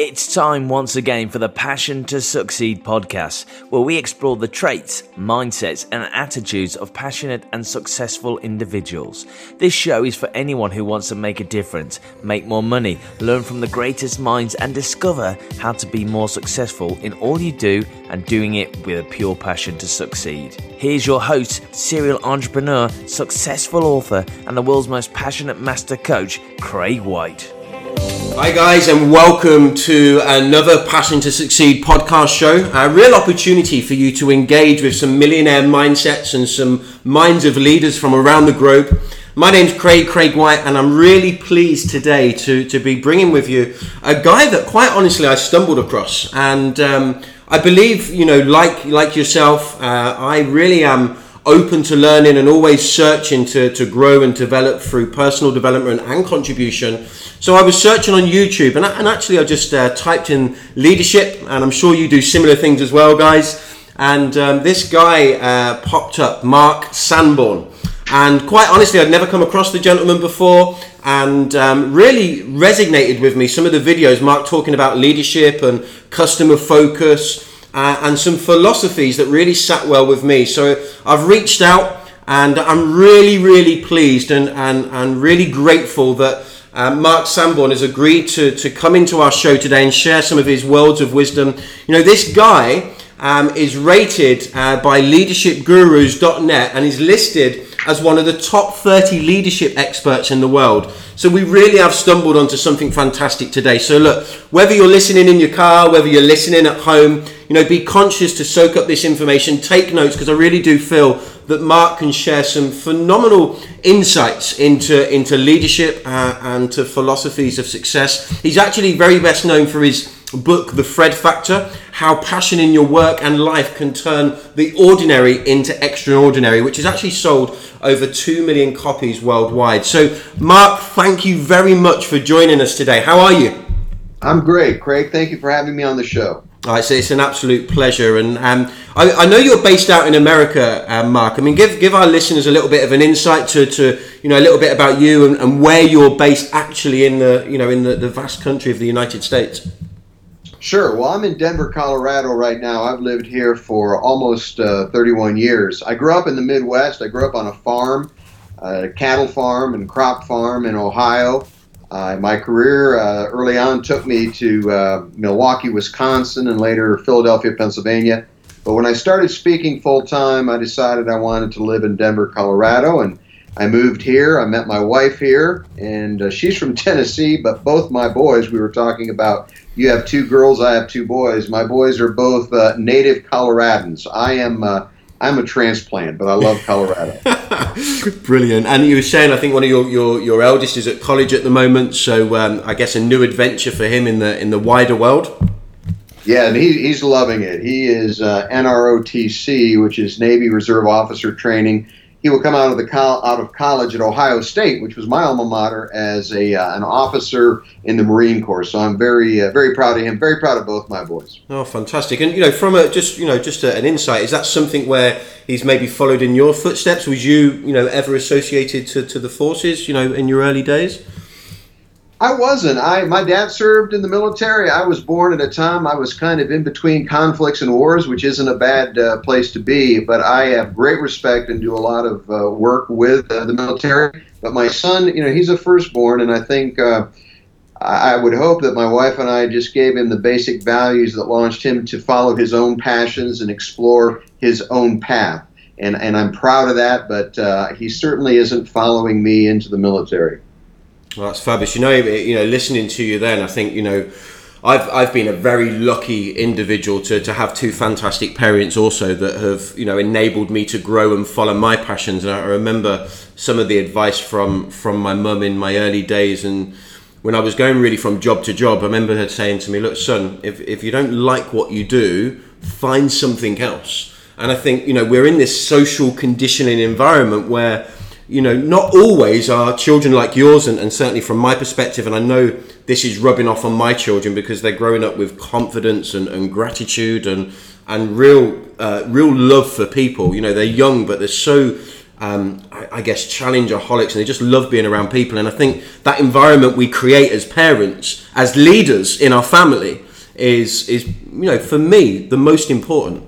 It's time once again for the Passion to Succeed podcast, where we explore the traits, mindsets, and attitudes of passionate and successful individuals. This show is for anyone who wants to make a difference, make more money, learn from the greatest minds, and discover how to be more successful in all you do and doing it with a pure passion to succeed. Here's your host, serial entrepreneur, successful author, and the world's most passionate master coach, Craig White. Hi, guys, and welcome to another Passion to Succeed podcast show. A real opportunity for you to engage with some millionaire mindsets and some minds of leaders from around the globe. My name's Craig, Craig White, and I'm really pleased today to, to be bringing with you a guy that, quite honestly, I stumbled across. And um, I believe, you know, like, like yourself, uh, I really am open to learning and always searching to, to grow and develop through personal development and contribution. So I was searching on YouTube and, and actually I just uh, typed in leadership, and I'm sure you do similar things as well, guys. And um, this guy uh, popped up, Mark Sanborn. And quite honestly, I'd never come across the gentleman before, and um, really resonated with me. Some of the videos, Mark talking about leadership and customer focus, uh, and some philosophies that really sat well with me. So I've reached out and I'm really, really pleased and, and, and really grateful that uh, Mark Sanborn has agreed to, to come into our show today and share some of his words of wisdom. You know, this guy um, is rated uh, by leadershipgurus.net and is listed as one of the top 30 leadership experts in the world. So we really have stumbled onto something fantastic today. So look, whether you're listening in your car, whether you're listening at home, you know, be conscious to soak up this information, take notes, because I really do feel that Mark can share some phenomenal insights into into leadership uh, and to philosophies of success. He's actually very best known for his book, The Fred Factor How Passion in Your Work and Life Can Turn the Ordinary into Extraordinary, which is actually sold over 2 million copies worldwide. So, Mark, thank you very much for joining us today. How are you? I'm great, Craig. Thank you for having me on the show. All right, so it's an absolute pleasure, and um, I, I, know you're based out in America, um, Mark. I mean, give give our listeners a little bit of an insight to, to you know a little bit about you and, and where you're based actually in the you know in the, the vast country of the United States. Sure. Well, I'm in Denver, Colorado right now. I've lived here for almost uh, 31 years. I grew up in the Midwest. I grew up on a farm, a cattle farm and crop farm in Ohio. Uh, my career uh, early on took me to uh, Milwaukee, Wisconsin, and later Philadelphia, Pennsylvania. But when I started speaking full time, I decided I wanted to live in Denver, Colorado, and I moved here. I met my wife here, and uh, she's from Tennessee. But both my boys, we were talking about you have two girls, I have two boys. My boys are both uh, native Coloradans. I am uh, I'm a transplant, but I love Colorado. Brilliant. And you were saying, I think one of your, your, your eldest is at college at the moment, so um, I guess a new adventure for him in the in the wider world. Yeah, and he, he's loving it. He is uh, NROTC, which is Navy Reserve Officer Training he will come out of the col- out of college at Ohio State, which was my alma mater, as a uh, an officer in the Marine Corps. So I'm very uh, very proud of him. Very proud of both my boys. Oh, fantastic! And you know, from a just you know just a, an insight, is that something where he's maybe followed in your footsteps? Was you you know ever associated to, to the forces? You know, in your early days? I wasn't. I my dad served in the military. I was born at a time I was kind of in between conflicts and wars, which isn't a bad uh, place to be. But I have great respect and do a lot of uh, work with uh, the military. But my son, you know, he's a firstborn, and I think uh, I would hope that my wife and I just gave him the basic values that launched him to follow his own passions and explore his own path. And and I'm proud of that. But uh, he certainly isn't following me into the military. Well, that's fabulous. You know, you know, listening to you then, I think you know, I've I've been a very lucky individual to, to have two fantastic parents also that have you know enabled me to grow and follow my passions. And I remember some of the advice from from my mum in my early days and when I was going really from job to job, I remember her saying to me, "Look, son, if if you don't like what you do, find something else." And I think you know we're in this social conditioning environment where you know, not always are children like yours, and, and, certainly from my perspective, and I know this is rubbing off on my children because they're growing up with confidence and, and gratitude and and real uh, real love for people. You know, they're young, but they're so um, I, I, guess challengeaholics and they just love being around people. And I think that environment we create as parents, as leaders in our family, is is you know for me the most important.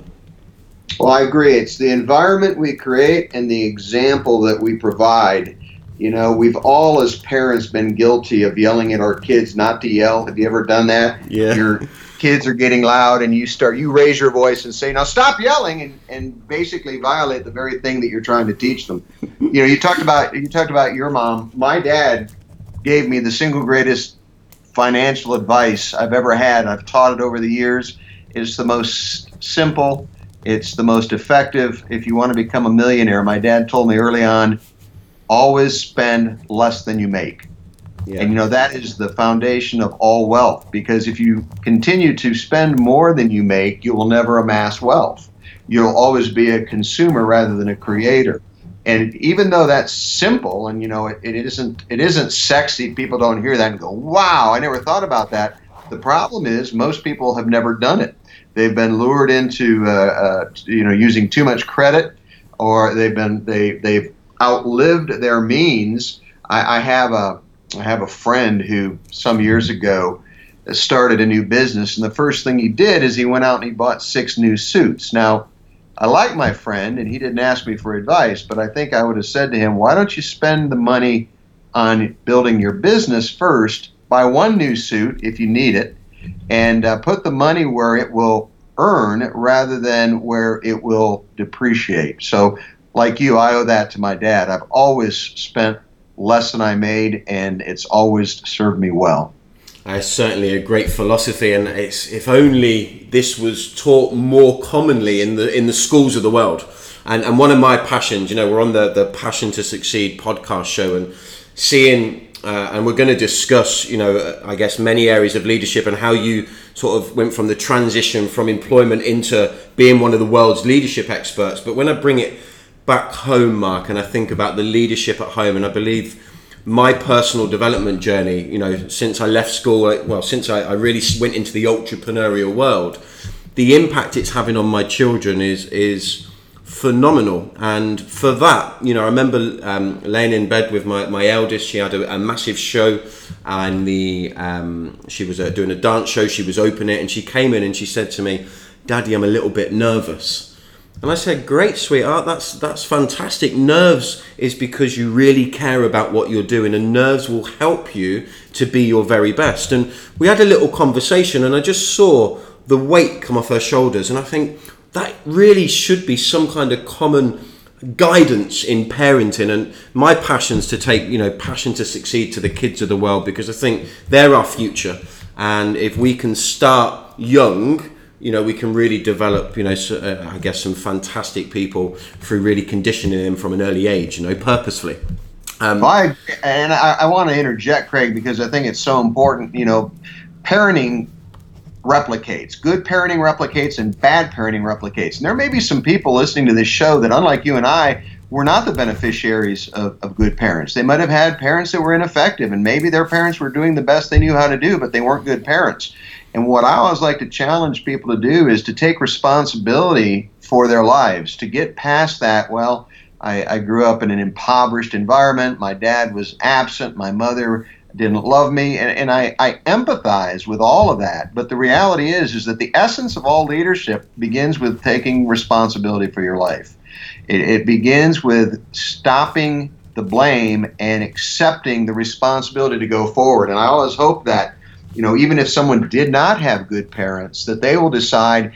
Well, I agree. It's the environment we create and the example that we provide. You know, we've all as parents been guilty of yelling at our kids not to yell. Have you ever done that? Yeah. Your kids are getting loud and you start you raise your voice and say, Now stop yelling and, and basically violate the very thing that you're trying to teach them. you know, you talked about you talked about your mom. My dad gave me the single greatest financial advice I've ever had. I've taught it over the years. It's the most simple, it's the most effective if you want to become a millionaire. My dad told me early on always spend less than you make. Yeah. And you know that is the foundation of all wealth because if you continue to spend more than you make, you will never amass wealth. You'll always be a consumer rather than a creator. And even though that's simple and you know it, it isn't it isn't sexy, people don't hear that and go, "Wow, I never thought about that." The problem is most people have never done it. They've been lured into uh, uh, you know using too much credit, or they've been they they've outlived their means. I, I have a I have a friend who some years ago started a new business, and the first thing he did is he went out and he bought six new suits. Now, I like my friend, and he didn't ask me for advice, but I think I would have said to him, Why don't you spend the money on building your business first? Buy one new suit if you need it, and uh, put the money where it will earn rather than where it will depreciate. So, like you, I owe that to my dad. I've always spent less than I made, and it's always served me well. That's certainly a great philosophy, and it's if only this was taught more commonly in the in the schools of the world. And and one of my passions, you know, we're on the the Passion to Succeed podcast show, and seeing. Uh, and we're going to discuss, you know, I guess many areas of leadership and how you sort of went from the transition from employment into being one of the world's leadership experts. But when I bring it back home, Mark, and I think about the leadership at home, and I believe my personal development journey, you know, since I left school, well, since I, I really went into the entrepreneurial world, the impact it's having on my children is is phenomenal. And for that, you know, I remember um, laying in bed with my, my eldest. She had a, a massive show, and the um, she was uh, doing a dance show. She was opening it, and she came in and she said to me, "Daddy, I'm a little bit nervous." And I said, "Great, sweetheart. That's that's fantastic. Nerves is because you really care about what you're doing, and nerves will help you to be your very best." And we had a little conversation, and I just saw the weight come off her shoulders, and I think that really should be some kind of common guidance in parenting and my passions to take you know passion to succeed to the kids of the world because i think they're our future and if we can start young you know, we can really develop, you know, uh, I guess some fantastic people through really conditioning them from an early age, you know, purposefully. Um, I, and I, I want to interject, Craig, because I think it's so important. You know, parenting replicates. Good parenting replicates and bad parenting replicates. And there may be some people listening to this show that, unlike you and I, were not the beneficiaries of, of good parents. They might have had parents that were ineffective, and maybe their parents were doing the best they knew how to do, but they weren't good parents. And what I always like to challenge people to do is to take responsibility for their lives, to get past that. Well, I, I grew up in an impoverished environment. My dad was absent. My mother didn't love me and, and I, I empathize with all of that. But the reality is is that the essence of all leadership begins with taking responsibility for your life. It, it begins with stopping the blame and accepting the responsibility to go forward. And i always hope that you know, even if someone did not have good parents, that they will decide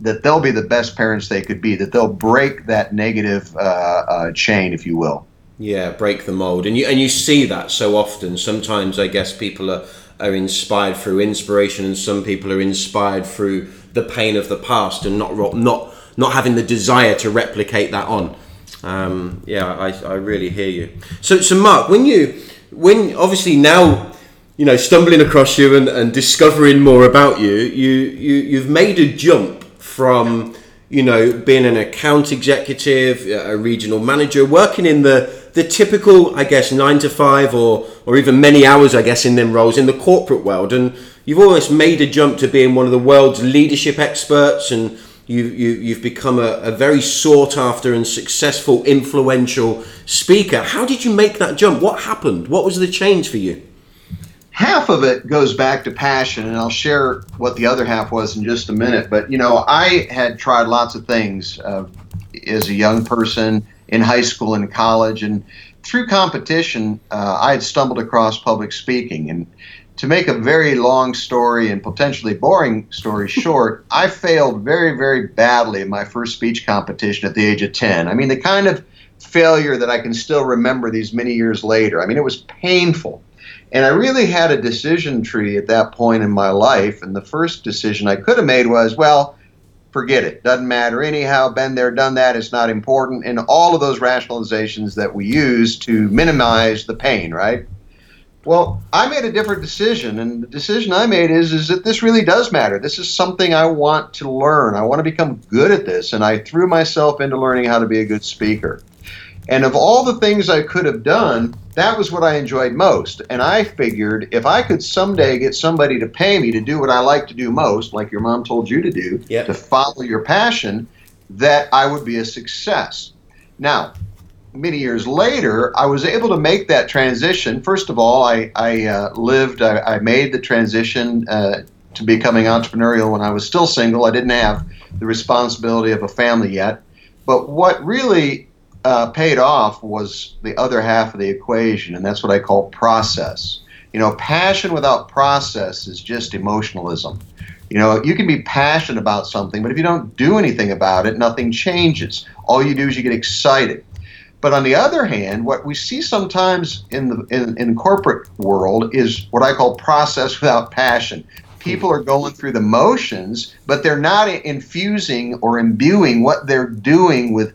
that they'll be the best parents they could be, that they'll break that negative uh, uh, chain, if you will. Yeah, break the mold, and you and you see that so often. Sometimes I guess people are are inspired through inspiration, and some people are inspired through the pain of the past, and not not not having the desire to replicate that on. Um, yeah, I, I really hear you. So so Mark, when you when obviously now you know, stumbling across you and, and discovering more about you, you, you, you've made a jump from, you know, being an account executive, a regional manager, working in the, the typical, I guess, nine to five or, or even many hours, I guess, in them roles in the corporate world. And you've almost made a jump to being one of the world's leadership experts and you, you, you've become a, a very sought after and successful, influential speaker. How did you make that jump? What happened? What was the change for you? half of it goes back to passion, and I'll share what the other half was in just a minute. But you know, I had tried lots of things uh, as a young person in high school and college, and through competition, uh, I had stumbled across public speaking. And to make a very long story and potentially boring story short, I failed very, very badly in my first speech competition at the age of 10. I mean, the kind of failure that I can still remember these many years later. I mean, it was painful. And I really had a decision tree at that point in my life. And the first decision I could have made was, well, forget it. Doesn't matter anyhow. Been there, done that. It's not important. And all of those rationalizations that we use to minimize the pain, right? Well, I made a different decision, and the decision I made is is that this really does matter. This is something I want to learn. I want to become good at this, and I threw myself into learning how to be a good speaker. And of all the things I could have done, that was what I enjoyed most. And I figured if I could someday get somebody to pay me to do what I like to do most, like your mom told you to do, yep. to follow your passion, that I would be a success. Now, many years later, I was able to make that transition. First of all, I, I uh, lived, I, I, made the transition uh, to becoming entrepreneurial when I was still single. I didn't have the responsibility of a family yet. But what really uh, paid off was the other half of the equation, and that's what I call process. You know, passion without process is just emotionalism. You know, you can be passionate about something, but if you don't do anything about it, nothing changes. All you do is you get excited. But on the other hand, what we see sometimes in the in, in corporate world is what I call process without passion. People are going through the motions, but they're not infusing or imbuing what they're doing with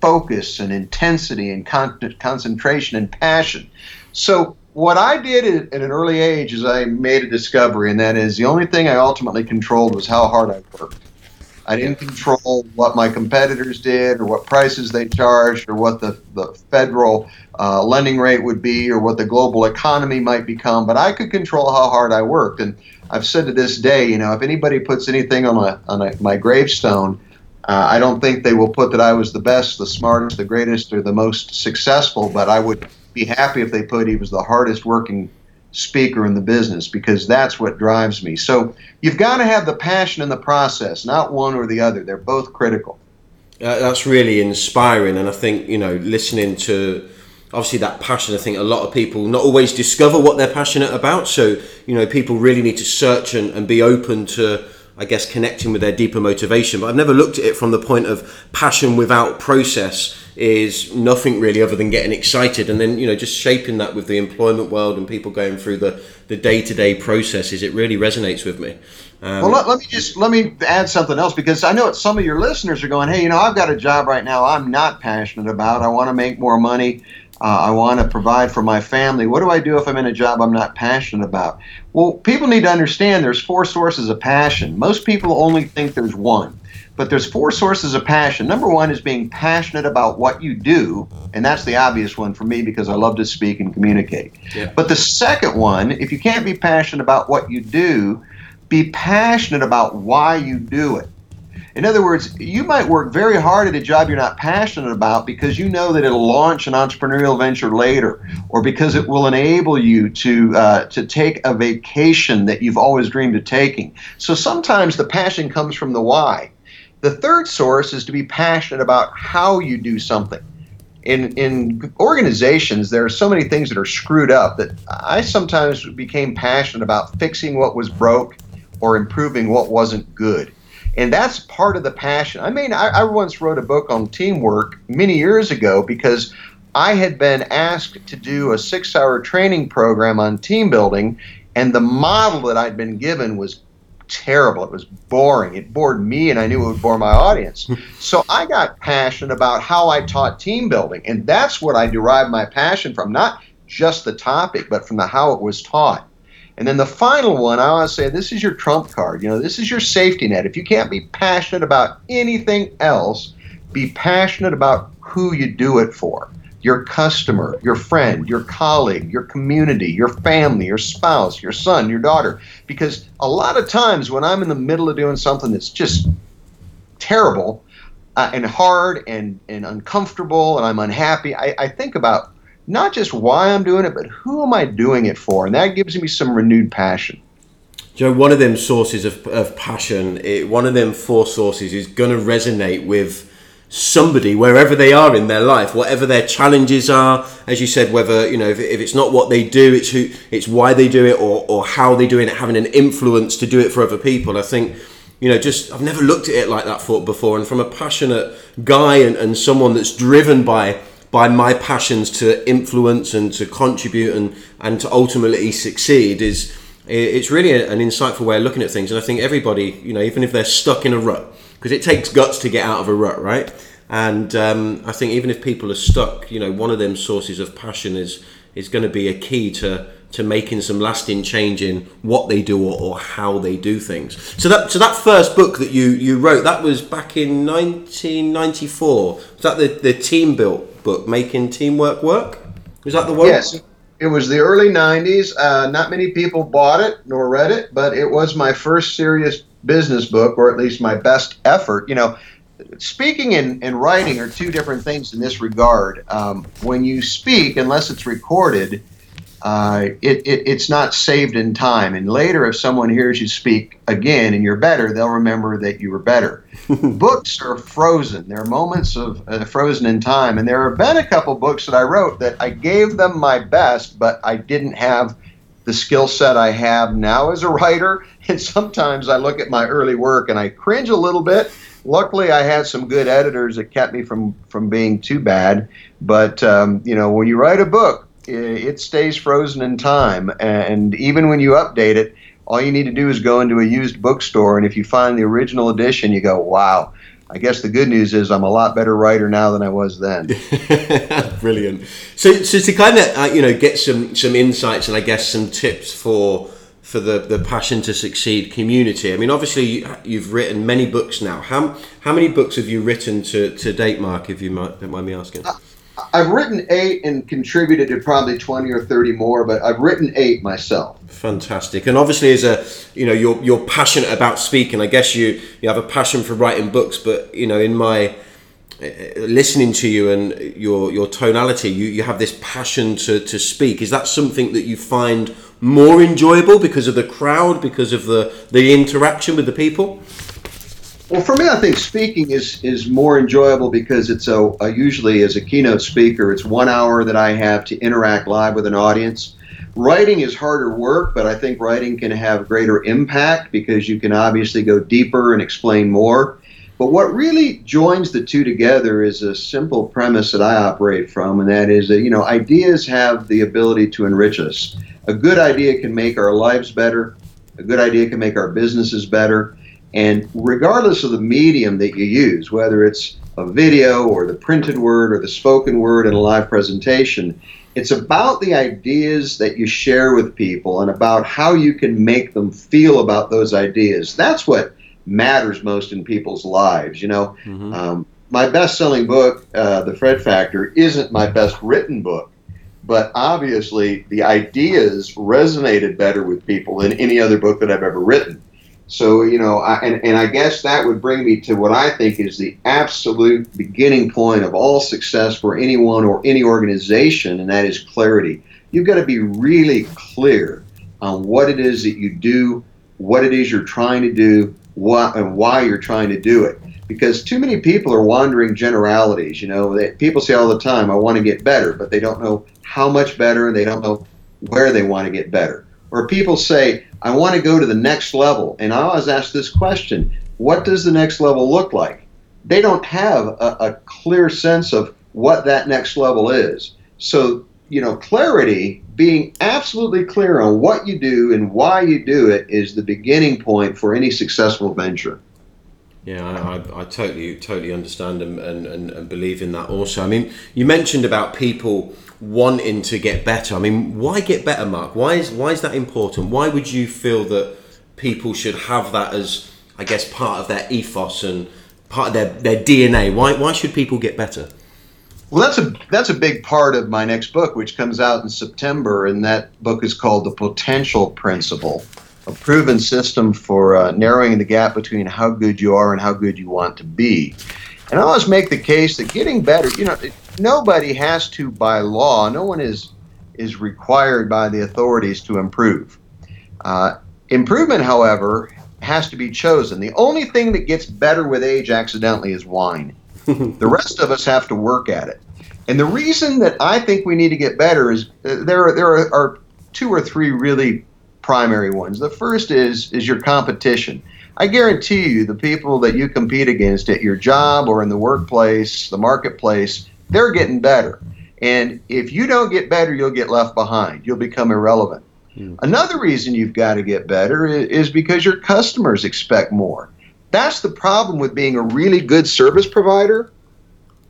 focus and intensity and con- concentration and passion. So, what I did at an early age is I made a discovery, and that is the only thing I ultimately controlled was how hard I worked. I didn't control what my competitors did or what prices they charged or what the, the federal uh, lending rate would be or what the global economy might become, but I could control how hard I worked. And I've said to this day, you know, if anybody puts anything on, a, on a, my gravestone, uh, I don't think they will put that I was the best, the smartest, the greatest, or the most successful, but I would be happy if they put he was the hardest working speaker in the business because that's what drives me. So you've got to have the passion in the process, not one or the other. They're both critical. Uh, that's really inspiring, and I think you know, listening to obviously that passion. I think a lot of people not always discover what they're passionate about. So you know, people really need to search and, and be open to I guess, connecting with their deeper motivation. But I've never looked at it from the point of passion without process is nothing really other than getting excited. And then you know just shaping that with the employment world and people going through the the day-to-day processes it really resonates with me. Um, well let, let, me just let me add something else because i know some of your listeners are going hey you know i've got a job right now i'm not passionate about. I want to make more money uh, I want to provide for my family. What do I do if I'm in a job I'm not passionate about? Well, people need to understand there's four sources of passion. Most people only think there's one, but there's four sources of passion. Number one is being passionate about what you do, and that's the obvious one for me because I love to speak and communicate. Yeah. But the second one, if you can't be passionate about what you do, be passionate about why you do it. In other words, you might work very hard at a job you're not passionate about because you know that it'll launch an entrepreneurial venture later, or because it will enable you to uh, to take a vacation that you've always dreamed of taking. So sometimes the passion comes from the why. The third source is to be passionate about how you do something. In, in organizations, there are so many things that are screwed up that I sometimes became passionate about fixing what was broke or improving what wasn't good and that's part of the passion. I mean, I, I once wrote a book on teamwork many years ago because I had been asked to do a six hour training program on team building, and the model that I'd been given was terrible. It was boring. It bored me, and I knew it would bore my audience. so I got passionate about how I taught team building, and that's what I derived my passion from, not just the topic, but from the how it was taught. And then the final one, I want to say this is your trump card. You know, this is your safety net. If you can't be passionate about anything else, be passionate about who you do it for your customer, your friend, your colleague, your community, your family, your spouse, your son, your daughter. Because a lot of times when I'm in the middle of doing something that's just terrible uh, and hard and, and uncomfortable and I'm unhappy, I, I think about not just why I'm doing it, but who am I doing it for? And that gives me some renewed passion. Joe, one of them sources of, of passion, it, one of them four sources is going to resonate with somebody wherever they are in their life whatever their challenges are as you said whether you know if, if, it's not what they do it's who it's why they do it or, or how they're doing it having an influence to do it for other people i think you know just i've never looked at it like that before and from a passionate guy and, and someone that's driven by by my passions to influence and to contribute and and to ultimately succeed is it's really an insightful way of looking at things and i think everybody you know even if they're stuck in a rut because it takes guts to get out of a rut, right? And um, I think even if people are stuck, you know, one of them sources of passion is is going to be a key to to making some lasting change in what they do or, or, how they do things. So that so that first book that you you wrote that was back in 1994. Was that the the TeamBuilt book, making teamwork work? Was that the one? Yes. It was the early 90s. Uh, not many people bought it nor read it, but it was my first serious business book, or at least my best effort. You know, speaking and, and writing are two different things in this regard. Um, when you speak, unless it's recorded, uh, it, it, it's not saved in time. And later, if someone hears you speak again and you're better, they'll remember that you were better. books are frozen. There are moments of uh, frozen in time. And there have been a couple books that I wrote that I gave them my best, but I didn't have the skill set I have now as a writer. And sometimes I look at my early work and I cringe a little bit. Luckily, I had some good editors that kept me from from being too bad. But um, you know, when you write a book, it stays frozen in time, and even when you update it, all you need to do is go into a used bookstore, and if you find the original edition, you go, "Wow." I guess the good news is I'm a lot better writer now than I was then. Brilliant. So, so to kind of uh, you know get some some insights and I guess some tips for for the the passion to succeed community. I mean, obviously you, have written many books now. How how many books have you written to, to date, Mark? If you might don't mind me asking. Uh, I've written eight and contributed to probably twenty or thirty more, but I've written eight myself. Fantastic, and obviously, as a you know, you're you're passionate about speaking. I guess you you have a passion for writing books, but you know, in my uh, listening to you and your your tonality, you, you have this passion to, to speak. Is that something that you find more enjoyable because of the crowd, because of the the interaction with the people? Well, for me, I think speaking is is more enjoyable because it's a, a, usually as a keynote speaker, it's one hour that I have to interact live with an audience. Writing is harder work, but I think writing can have greater impact because you can obviously go deeper and explain more. But what really joins the two together is a simple premise that I operate from, and that is that you know ideas have the ability to enrich us. A good idea can make our lives better. A good idea can make our businesses better and regardless of the medium that you use, whether it's a video or the printed word or the spoken word in a live presentation, it's about the ideas that you share with people and about how you can make them feel about those ideas. That's what matters most in people's lives. You know, mm-hmm. um, my best selling book, uh, The Fred Factor, isn't my best written book. But obviously, the ideas resonated better with people than any other book that I've ever written. So, you know, I, and, and I guess that would bring me to what I think is the absolute beginning point of all success for anyone or any organization, and that is clarity. You've got to be really clear on what it is that you do, what it is you're trying to do, what, and why you're trying to do it. Because too many people are wandering generalities. You know, they, people say all the time, I want to get better, but they don't know how much better and they don't know where they want to get better. Or people say, I want to go to the next level. And I always ask this question what does the next level look like? They don't have a, a clear sense of what that next level is. So, you know, clarity, being absolutely clear on what you do and why you do it, is the beginning point for any successful venture. Yeah, I, I, I totally, totally understand and, and, and believe in that also. I mean, you mentioned about people wanting to get better. I mean, why get better, Mark? Why is why is that important? Why would you feel that people should have that as, I guess, part of their ethos and part of their, their DNA? Why why should people get better? Well, that's a that's a big part of my next book, which comes out in September, and that book is called The Potential Principle. a proven system for uh, narrowing the gap between how good you are and how good you want to be. And I always make the case that getting better, you know, nobody has to by law, no one is is required by the authorities to improve. Uh, improvement, however, has to be chosen. The only thing that gets better with age accidentally is wine. the rest of us have to work at it. And the reason that I think we need to get better is uh, there are, there are, are two or three really primary ones. The first is is your competition. I guarantee you, the people that you compete against at your job or in the workplace, the marketplace, they're getting better. And if you don't get better, you'll get left behind. You'll become irrelevant. Mm. Another reason you've got to get better is because your customers expect more. That's the problem with being a really good service provider.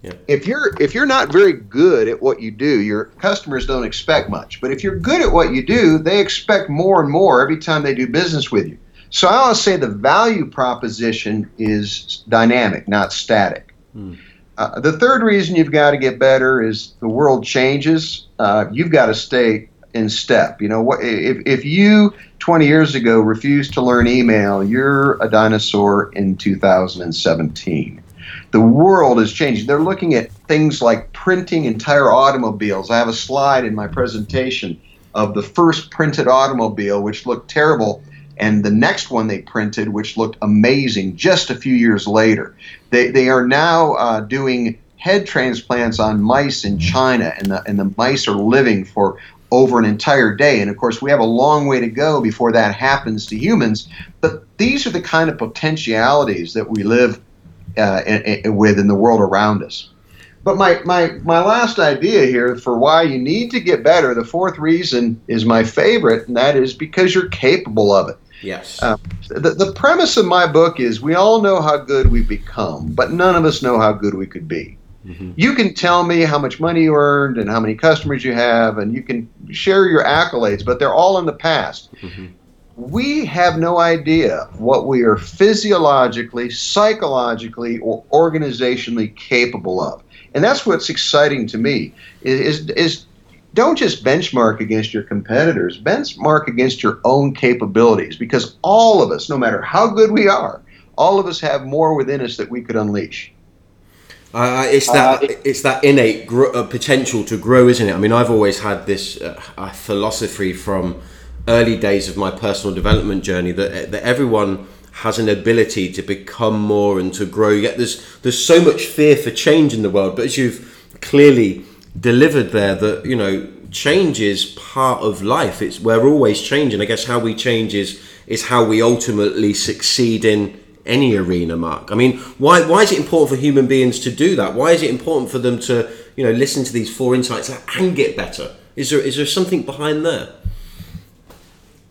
Yeah. If you're if you're not very good at what you do, your customers don't expect much. But if you're good at what you do, they expect more and more every time they do business with you. So I always say the value proposition is dynamic, not static. Hmm. Uh, the third reason you've got to get better is the world changes. Uh, you've got to stay in step. You know, what if, if you 20 years ago refused to learn email, you're a dinosaur in 2017. The world is changing. They're looking at things like printing entire automobiles. I have a slide in my presentation of the first printed automobile, which looked terrible, and the next one they printed, which looked amazing just a few years later. They, they are now uh, doing head transplants on mice in China, and the, and the mice are living for over an entire day. And of course, we have a long way to go before that happens to humans. But these are the kind of potentialities that we live uh, in, in, with in the world around us. But my, my, my last idea here for why you need to get better, the fourth reason is my favorite, and that is because you're capable of it. Yes. Uh, the, the premise of my book is we all know how good we've become, but none of us know how good we could be. Mm-hmm. You can tell me how much money you earned and how many customers you have, and you can share your accolades, but they're all in the past. Mm-hmm. We have no idea what we are physiologically, psychologically, or organizationally capable of. And that's what's exciting to me is, is don't just benchmark against your competitors, benchmark against your own capabilities because all of us, no matter how good we are, all of us have more within us that we could unleash. Uh, it's that uh, it's that innate gr- uh, potential to grow, isn't it? I mean, I've always had this uh, philosophy from early days of my personal development journey that that everyone has an ability to become more and to grow. Yet there's there's so much fear for change in the world, but as you've clearly delivered there, that you know change is part of life. It's we're always changing. I guess how we change is is how we ultimately succeed in any arena, Mark? I mean, why, why is it important for human beings to do that? Why is it important for them to, you know, listen to these four insights and get better? Is there, is there something behind there?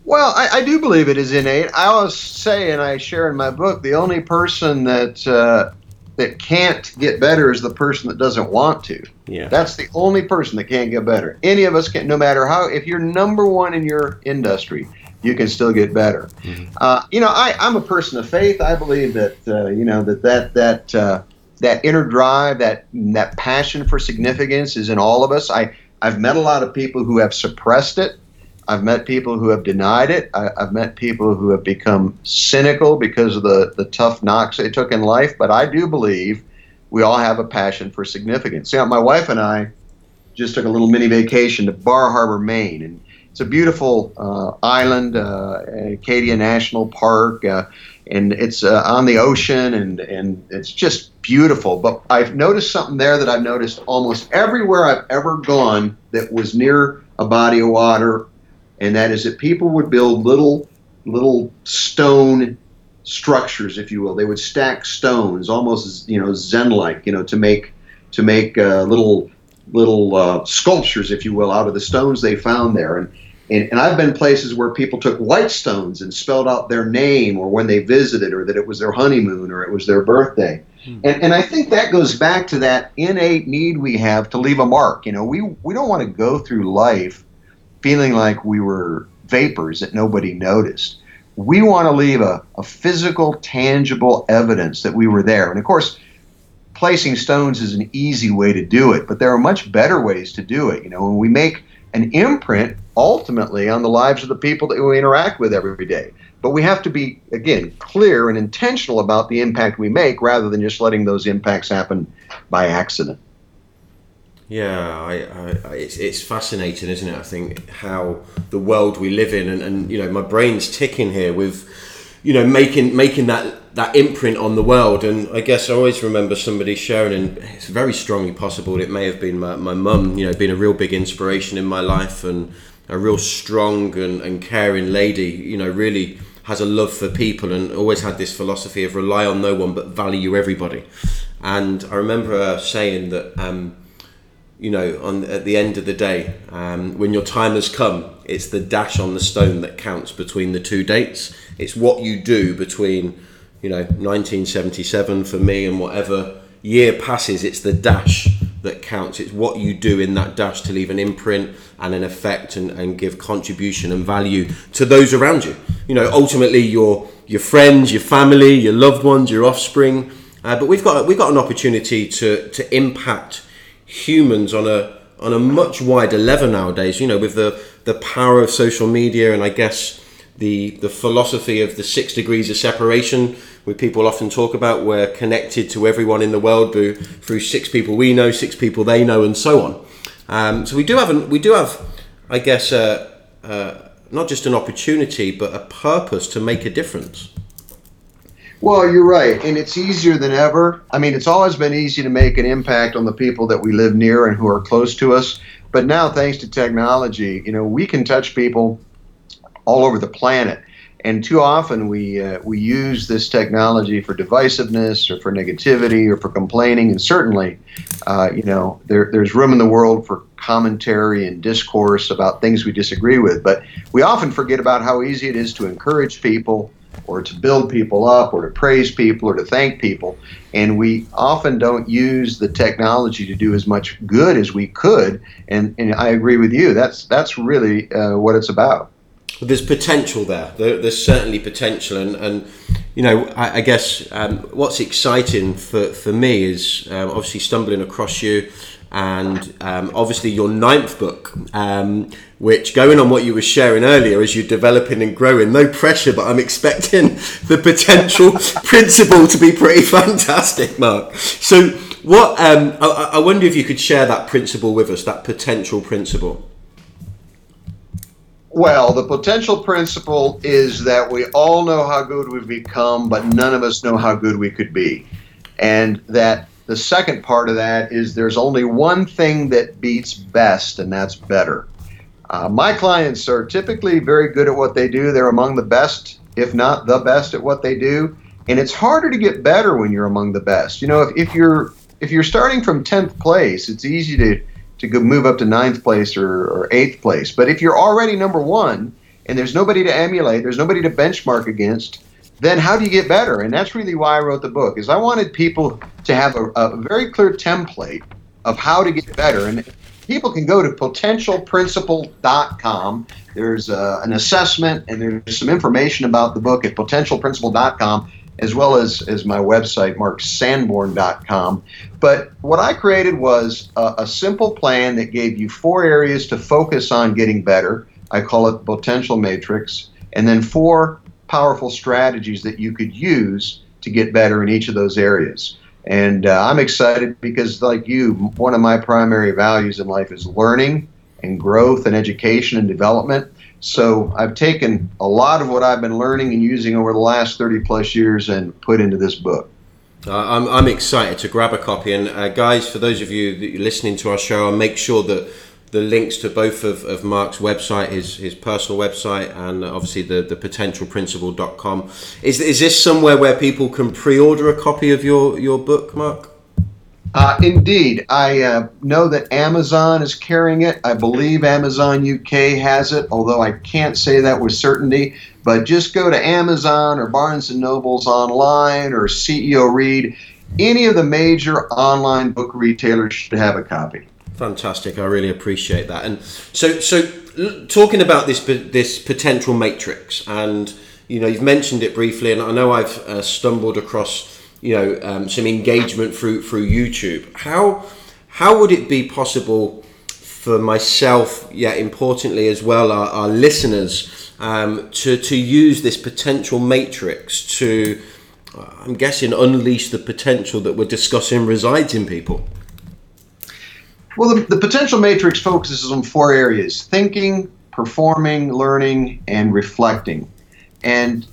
Well, I, I do believe it is innate. I always say, and I share in my book, the only person that uh, that can't get better is the person that doesn't want to. Yeah. That's the only person that can't get better. Any of us can, no matter how, if you're number one in your industry, you can still get better. Mm-hmm. Uh, you know, I, I'm a person of faith. I believe that uh, you know that that that uh, that inner drive, that that passion for significance, is in all of us. I I've met a lot of people who have suppressed it. I've met people who have denied it. I, have met people who have become cynical because of the, the tough knocks they took in life. But I do believe we all have a passion for significance. See, my wife and I just took a little mini vacation to Bar Harbor, Maine, and it's a beautiful uh, island, uh, Acadia National Park, uh, and it's uh, on the ocean, and, and it's just beautiful. But I've noticed something there that I've noticed almost everywhere I've ever gone that was near a body of water, and that is that people would build little little stone structures, if you will. They would stack stones, almost you know Zen-like, you know, to make to make uh, little little uh, sculptures, if you will, out of the stones they found there. And and, and, I've been places where people took white stones and spelled out their name or when they visited or that it was their honeymoon or it was their birthday. Hmm. And, and I think that goes back to that innate need we have to leave a mark. You know, we, we don't want to go through life feeling like we were vapors that nobody noticed. We want to leave a, a physical, tangible evidence that we were there. And of course, placing stones is an easy way to do it, but there are much better ways to do it. You know, when we make an imprint ultimately on the lives of the people that we interact with every day. But we have to be, again, clear and intentional about the impact we make rather than just letting those impacts happen by accident. Yeah, I, I, it's, it's fascinating, isn't it? I think how the world we live in, and, and you know, my brain's ticking here with, you know, making making that that imprint on the world. And I guess I always remember somebody sharing, and it's very strongly possible it may have been my, my mum, you know, being a real big inspiration in my life and a real strong and, and caring lady, you know, really has a love for people and always had this philosophy of rely on no one but value everybody. And I remember her saying that. Um, you know, on at the end of the day, um, when your time has come, it's the dash on the stone that counts between the two dates. It's what you do between, you know, 1977 for me and whatever year passes. It's the dash that counts. It's what you do in that dash to leave an imprint and an effect and, and give contribution and value to those around you. You know, ultimately your your friends, your family, your loved ones, your offspring. Uh, but we've got we've got an opportunity to to impact humans on a on a much wider level nowadays. You know, with the the power of social media and I guess the the philosophy of the six degrees of separation, where people often talk about we're connected to everyone in the world through, through six people we know, six people they know, and so on. Um, so we do have an, we do have, I guess, uh, uh, not just an opportunity but a purpose to make a difference. Well, you're right, and it's easier than ever. I mean, it's always been easy to make an impact on the people that we live near and who are close to us. But now, thanks to technology, you know, we can touch people all over the planet. And too often we uh, we use this technology for divisiveness or for negativity or for complaining. And certainly, uh, you know, there, there's room in the world for commentary and discourse about things we disagree with. But we often forget about how easy it is to encourage people or to build people up or to praise people or to thank people. And we often don't use the technology to do as much good as we could. And, and I agree with you. That's, that's really uh, what it's about. There's potential there. there. There's certainly potential. And, and you know, I, I guess um, what's exciting for, for me is um, obviously stumbling across you and um, obviously your ninth book, um, which going on what you were sharing earlier as you're developing and growing, no pressure, but I'm expecting the potential principle to be pretty fantastic, Mark. So, what um, I, I wonder if you could share that principle with us, that potential principle. Well, the potential principle is that we all know how good we've become, but none of us know how good we could be. And that the second part of that is there's only one thing that beats best, and that's better. Uh, my clients are typically very good at what they do. They're among the best, if not the best, at what they do. And it's harder to get better when you're among the best. You know, if, if you're if you're starting from 10th place, it's easy to to move up to ninth place or, or eighth place. But if you're already number one and there's nobody to emulate, there's nobody to benchmark against, then how do you get better? And that's really why I wrote the book. Is I wanted people to have a, a very clear template of how to get better. And people can go to potentialprinciple.com. There's uh, an assessment and there's some information about the book at potentialprinciple.com as well as, as my website, marksanborn.com. But what I created was a, a simple plan that gave you four areas to focus on getting better. I call it the potential matrix. And then four powerful strategies that you could use to get better in each of those areas. And uh, I'm excited because, like you, one of my primary values in life is learning and growth and education and development. So I've taken a lot of what I've been learning and using over the last 30 plus years and put into this book. Uh, I'm, I'm excited to grab a copy. And uh, guys, for those of you that are listening to our show, I'll make sure that the links to both of, of Mark's website, his, his personal website, and obviously the, the potentialprinciple.com. Is, is this somewhere where people can pre order a copy of your, your book, Mark? Uh, indeed. I uh, know that Amazon is carrying it. I believe Amazon UK has it, although I can't say that with certainty. But just go to Amazon or Barnes and Nobles online or CEO Read. Any of the major online book retailers should have a copy. Fantastic. I really appreciate that. And so, so talking about this this potential matrix, and you know, you've mentioned it briefly, and I know I've uh, stumbled across you know um, some engagement through through YouTube. How how would it be possible for myself, yeah, importantly as well, our, our listeners, um, to, to use this potential matrix to, uh, I'm guessing, unleash the potential that we're discussing resides in people? Well, the, the potential matrix focuses on four areas thinking, performing, learning, and reflecting. And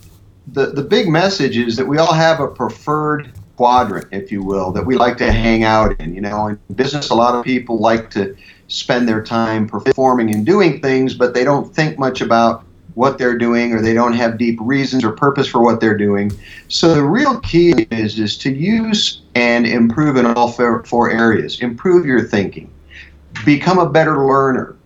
the, the big message is that we all have a preferred quadrant, if you will, that we like to hang out in. You know, in business, a lot of people like to spend their time performing and doing things, but they don't think much about what they're doing or they don't have deep reasons or purpose for what they're doing. So the real key is is to use and improve in all four areas. Improve your thinking. Become a better learner.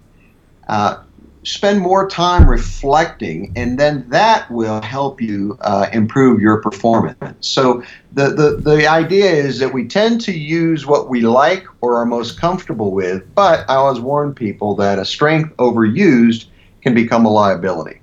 Uh, spend more time reflecting, and then that will help you uh, improve your performance. So the, the, the idea is that we tend to use what we like or are most comfortable with, but I always warn people that a strength overused can become a liability.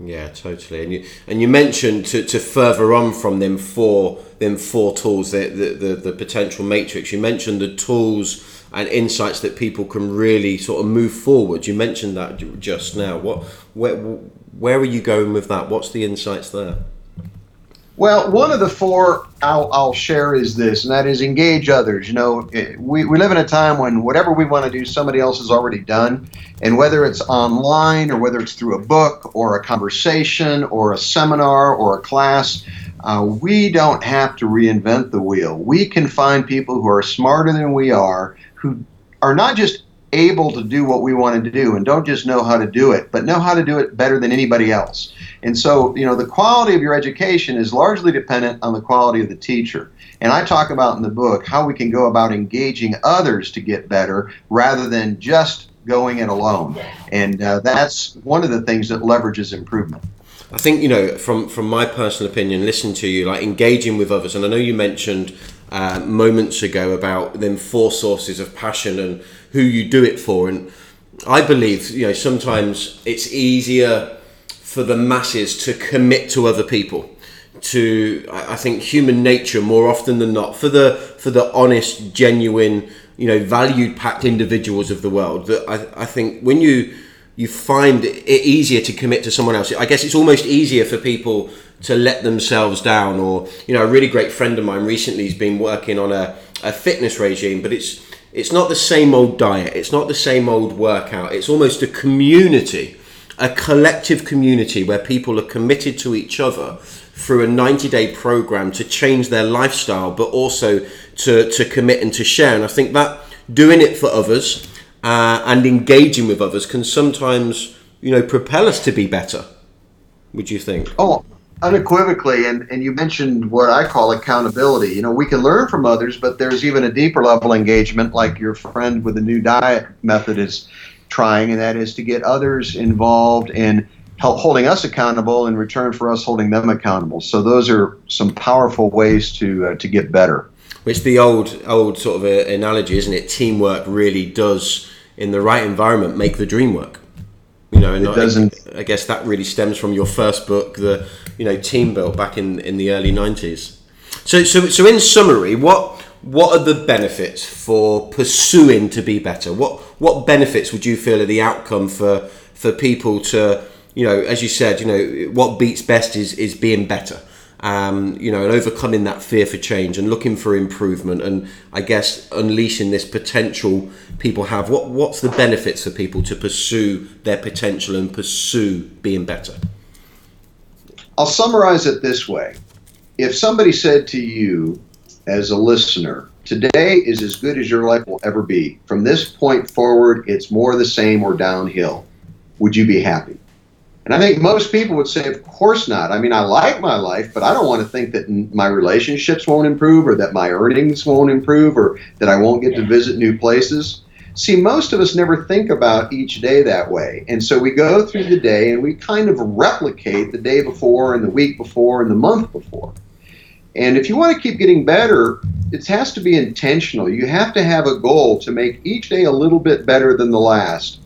Yeah, totally. And you and you mentioned to, to further on from them four them four tools, the, the, the, the potential matrix. You mentioned the tools and insights that people can really sort of move forward. You mentioned that just now. What, where, where are you going with that? What's the insights there? Well, one of the four I'll, I'll share is this, and that is engage others. You know, we, we live in a time when whatever we want to do, somebody else has already done. And whether it's online or whether it's through a book or a conversation or a seminar or a class, uh, we don't have to reinvent the wheel. We can find people who are smarter than we are who are not just able to do what we wanted to do and don't just know how to do it, but know how to do it better than anybody else. And so, you know, the quality of your education is largely dependent on the quality of the teacher. And I talk about in the book how we can go about engaging others to get better rather than just going it alone. And uh, that's one of the things that leverages improvement. I think you know from from my personal opinion, listening to you, like engaging with others, and I know you mentioned uh, moments ago about them four sources of passion and who you do it for. And I believe, you know, sometimes it's easier for the masses to commit to other people. To I think human nature more often than not for the for the honest, genuine, you know, valued packed individuals of the world. That I, I think when you you find it easier to commit to someone else. I guess it's almost easier for people to let themselves down. Or you know, a really great friend of mine recently has been working on a, a fitness regime, but it's it's not the same old diet. It's not the same old workout. It's almost a community, a collective community where people are committed to each other through a 90 day program to change their lifestyle, but also to, to commit and to share. And I think that doing it for others uh, and engaging with others can sometimes, you know, propel us to be better. Would you think? Oh, unequivocally and, and you mentioned what i call accountability. You know we can learn from others but there's even a deeper level engagement like your friend with the new diet method is trying and that is to get others involved in help holding us accountable in return for us holding them accountable. So those are some powerful ways to uh, to get better. It's the old old sort of uh, analogy isn't it? Teamwork really does in the right environment make the dream work you know, and it doesn't. I, I guess that really stems from your first book, the you know TeamBuilt back in, in the early nineties. So so so in summary, what what are the benefits for pursuing to be better? What what benefits would you feel are the outcome for for people to you know, as you said, you know, what beats best is is being better um, you know, and overcoming that fear for change and looking for improvement, and I guess unleashing this potential people have. What what's the benefits for people to pursue their potential and pursue being better? I'll summarize it this way: If somebody said to you, as a listener, today is as good as your life will ever be. From this point forward, it's more the same or downhill. Would you be happy? And I think most people would say, of course not. I mean, I like my life, but I don't want to think that my relationships won't improve or that my earnings won't improve or that I won't get to visit new places. See, most of us never think about each day that way. And so we go through the day and we kind of replicate the day before and the week before and the month before. And if you want to keep getting better, it has to be intentional. You have to have a goal to make each day a little bit better than the last.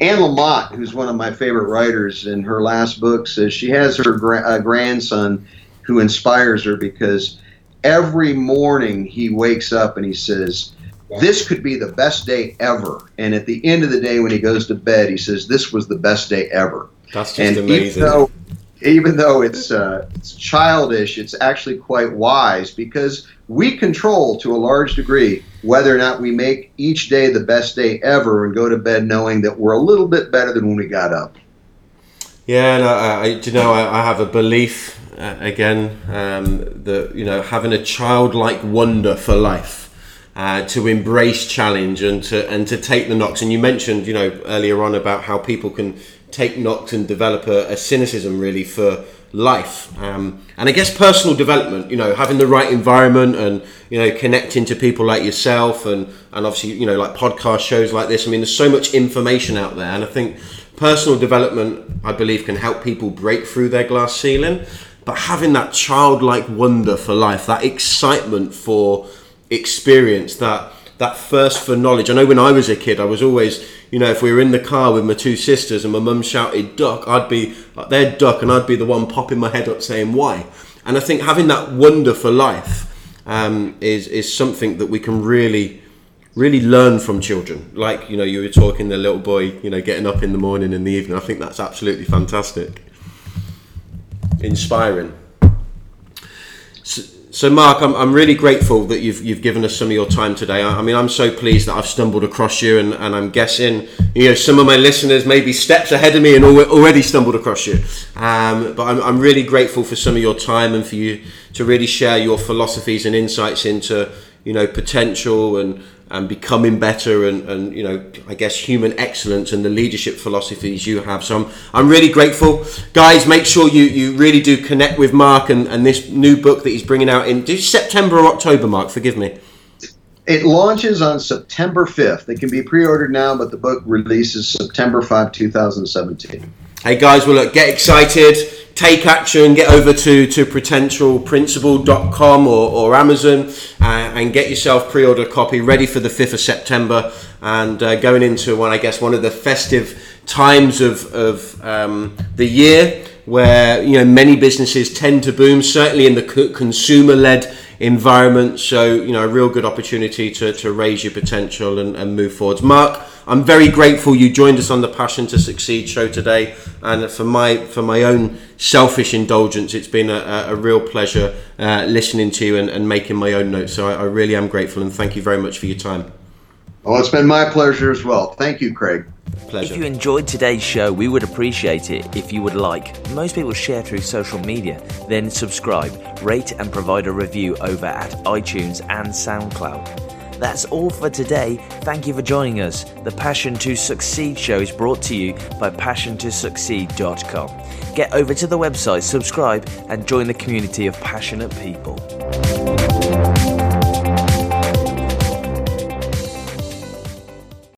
Anne Lamott, who's one of my favorite writers, in her last book says she has her gra- uh, grandson who inspires her because every morning he wakes up and he says, this could be the best day ever. And at the end of the day, when he goes to bed, he says, "This was the best day ever." That's just and amazing. Even though, even though it's uh, it's childish, it's actually quite wise because we control to a large degree whether or not we make each day the best day ever and go to bed knowing that we're a little bit better than when we got up. Yeah, and I, I, you know, I, I have a belief uh, again um, that you know having a childlike wonder for life. Uh, to embrace challenge and to and to take the knocks. And you mentioned, you know, earlier on about how people can take knocks and develop a, a cynicism really for life. Um, and I guess personal development, you know, having the right environment and, you know, connecting to people like yourself and, and obviously, you know, like podcast shows like this. I mean, there's so much information out there. And I think personal development, I believe, can help people break through their glass ceiling. But having that childlike wonder for life, that excitement for experience, that that thirst for knowledge. I know when I was a kid, I was always, you know, if we were in the car with my two sisters and my mum shouted duck, I'd be like their duck, and I'd be the one popping my head up saying why. And I think having that wonder for life um, is is something that we can really really learn from children. Like you know, you were talking the little boy, you know, getting up in the morning and the evening. I think that's absolutely fantastic, inspiring. So, Mark, I'm, I'm really grateful that you've, you've given us some of your time today. I, I mean, I'm so pleased that I've stumbled across you, and, and I'm guessing you know some of my listeners may be steps ahead of me and al- already stumbled across you. Um, but I'm, I'm really grateful for some of your time and for you to really share your philosophies and insights into you know potential and and becoming better and, and you know I guess human excellence and the leadership philosophies you have. So I'm, I'm really grateful. Guys make sure you, you really do connect with Mark and, and this new book that he's bringing out in September or October Mark forgive me. It launches on September 5th it can be pre-ordered now but the book releases September 5 2017 hey guys well look get excited take action, get over to, to potentialprinciple.com or, or Amazon uh, and get yourself pre-order copy ready for the 5th of September and uh, going into one, I guess, one of the festive times of, of um, the year where, you know, many businesses tend to boom, certainly in the consumer-led environment. So, you know, a real good opportunity to, to raise your potential and, and move forwards. Mark, I'm very grateful you joined us on the Passion to Succeed show today, and for my for my own selfish indulgence, it's been a, a real pleasure uh, listening to you and, and, making my own notes. So I, I really am grateful, and thank you very much for your time. Well, it's been my pleasure as well. Thank you, Craig. Pleasure. If you enjoyed today's show, we would appreciate it if you would like. Most people share through social media, then subscribe, rate, and provide a review over at iTunes and SoundCloud. That's all for today. Thank you for joining us. The Passion to Succeed show is brought to you by passiontosucceed.com. Get over to the website, subscribe, and join the community of passionate people.